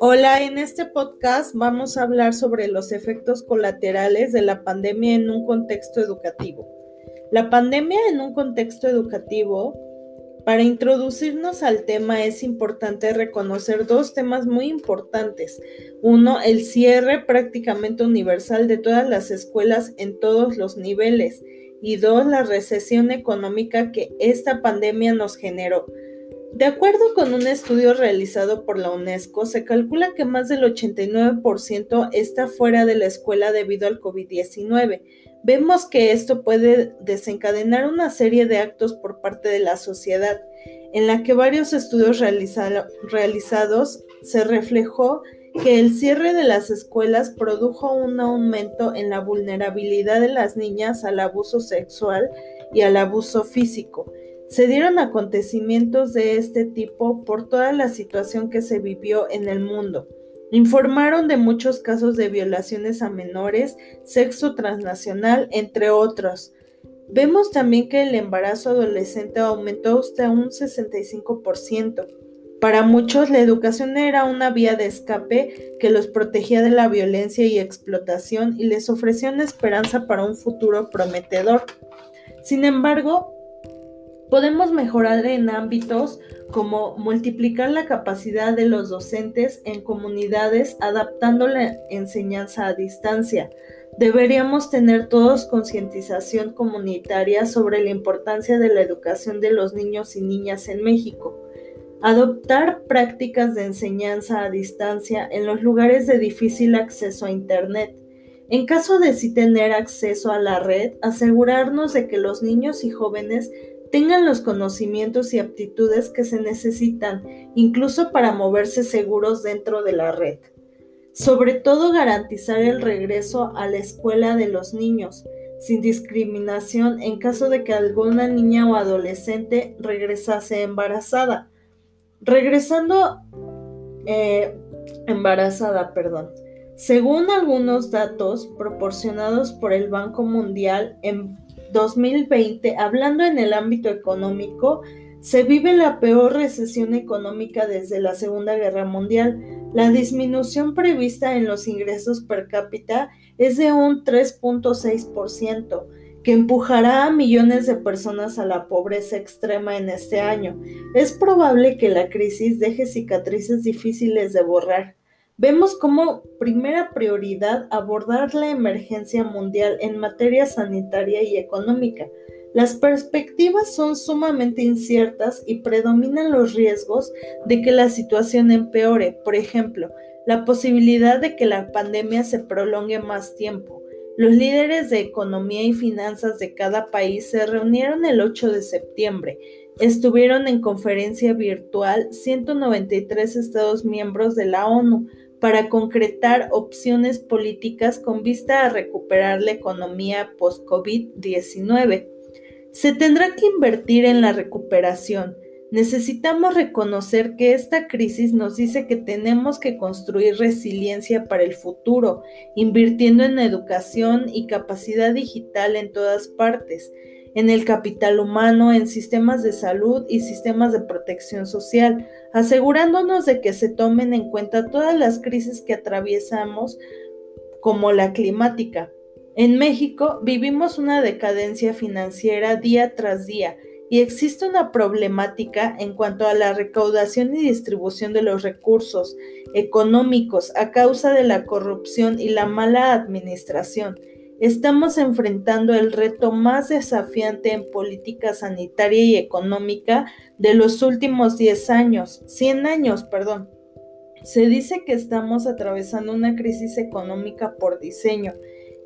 Hola, en este podcast vamos a hablar sobre los efectos colaterales de la pandemia en un contexto educativo. La pandemia en un contexto educativo, para introducirnos al tema es importante reconocer dos temas muy importantes. Uno, el cierre prácticamente universal de todas las escuelas en todos los niveles. Y dos, la recesión económica que esta pandemia nos generó. De acuerdo con un estudio realizado por la UNESCO, se calcula que más del 89% está fuera de la escuela debido al COVID-19. Vemos que esto puede desencadenar una serie de actos por parte de la sociedad, en la que varios estudios realizados se reflejó que el cierre de las escuelas produjo un aumento en la vulnerabilidad de las niñas al abuso sexual y al abuso físico se dieron acontecimientos de este tipo por toda la situación que se vivió en el mundo. Informaron de muchos casos de violaciones a menores, sexo transnacional, entre otros. Vemos también que el embarazo adolescente aumentó hasta un 65%. Para muchos la educación era una vía de escape que los protegía de la violencia y explotación y les ofrecía una esperanza para un futuro prometedor. Sin embargo, Podemos mejorar en ámbitos como multiplicar la capacidad de los docentes en comunidades adaptando la enseñanza a distancia. Deberíamos tener todos concientización comunitaria sobre la importancia de la educación de los niños y niñas en México. Adoptar prácticas de enseñanza a distancia en los lugares de difícil acceso a Internet. En caso de sí tener acceso a la red, asegurarnos de que los niños y jóvenes tengan los conocimientos y aptitudes que se necesitan, incluso para moverse seguros dentro de la red. Sobre todo garantizar el regreso a la escuela de los niños, sin discriminación en caso de que alguna niña o adolescente regresase embarazada. Regresando eh, embarazada, perdón. Según algunos datos proporcionados por el Banco Mundial en 2020, hablando en el ámbito económico, se vive la peor recesión económica desde la Segunda Guerra Mundial. La disminución prevista en los ingresos per cápita es de un 3.6%, que empujará a millones de personas a la pobreza extrema en este año. Es probable que la crisis deje cicatrices difíciles de borrar. Vemos como primera prioridad abordar la emergencia mundial en materia sanitaria y económica. Las perspectivas son sumamente inciertas y predominan los riesgos de que la situación empeore, por ejemplo, la posibilidad de que la pandemia se prolongue más tiempo. Los líderes de economía y finanzas de cada país se reunieron el 8 de septiembre. Estuvieron en conferencia virtual 193 Estados miembros de la ONU para concretar opciones políticas con vista a recuperar la economía post-COVID-19. Se tendrá que invertir en la recuperación. Necesitamos reconocer que esta crisis nos dice que tenemos que construir resiliencia para el futuro, invirtiendo en educación y capacidad digital en todas partes en el capital humano, en sistemas de salud y sistemas de protección social, asegurándonos de que se tomen en cuenta todas las crisis que atraviesamos, como la climática. En México vivimos una decadencia financiera día tras día y existe una problemática en cuanto a la recaudación y distribución de los recursos económicos a causa de la corrupción y la mala administración. Estamos enfrentando el reto más desafiante en política sanitaria y económica de los últimos 10 años, 100 años, perdón. Se dice que estamos atravesando una crisis económica por diseño,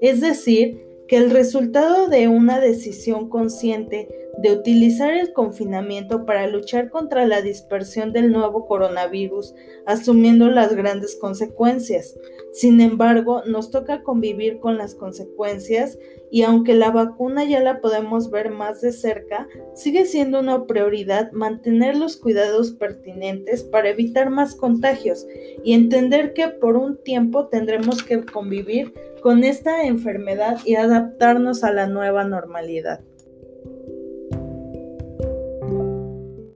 es decir, que el resultado de una decisión consciente de utilizar el confinamiento para luchar contra la dispersión del nuevo coronavirus, asumiendo las grandes consecuencias. Sin embargo, nos toca convivir con las consecuencias y aunque la vacuna ya la podemos ver más de cerca, sigue siendo una prioridad mantener los cuidados pertinentes para evitar más contagios y entender que por un tiempo tendremos que convivir con esta enfermedad y adaptarnos a la nueva normalidad.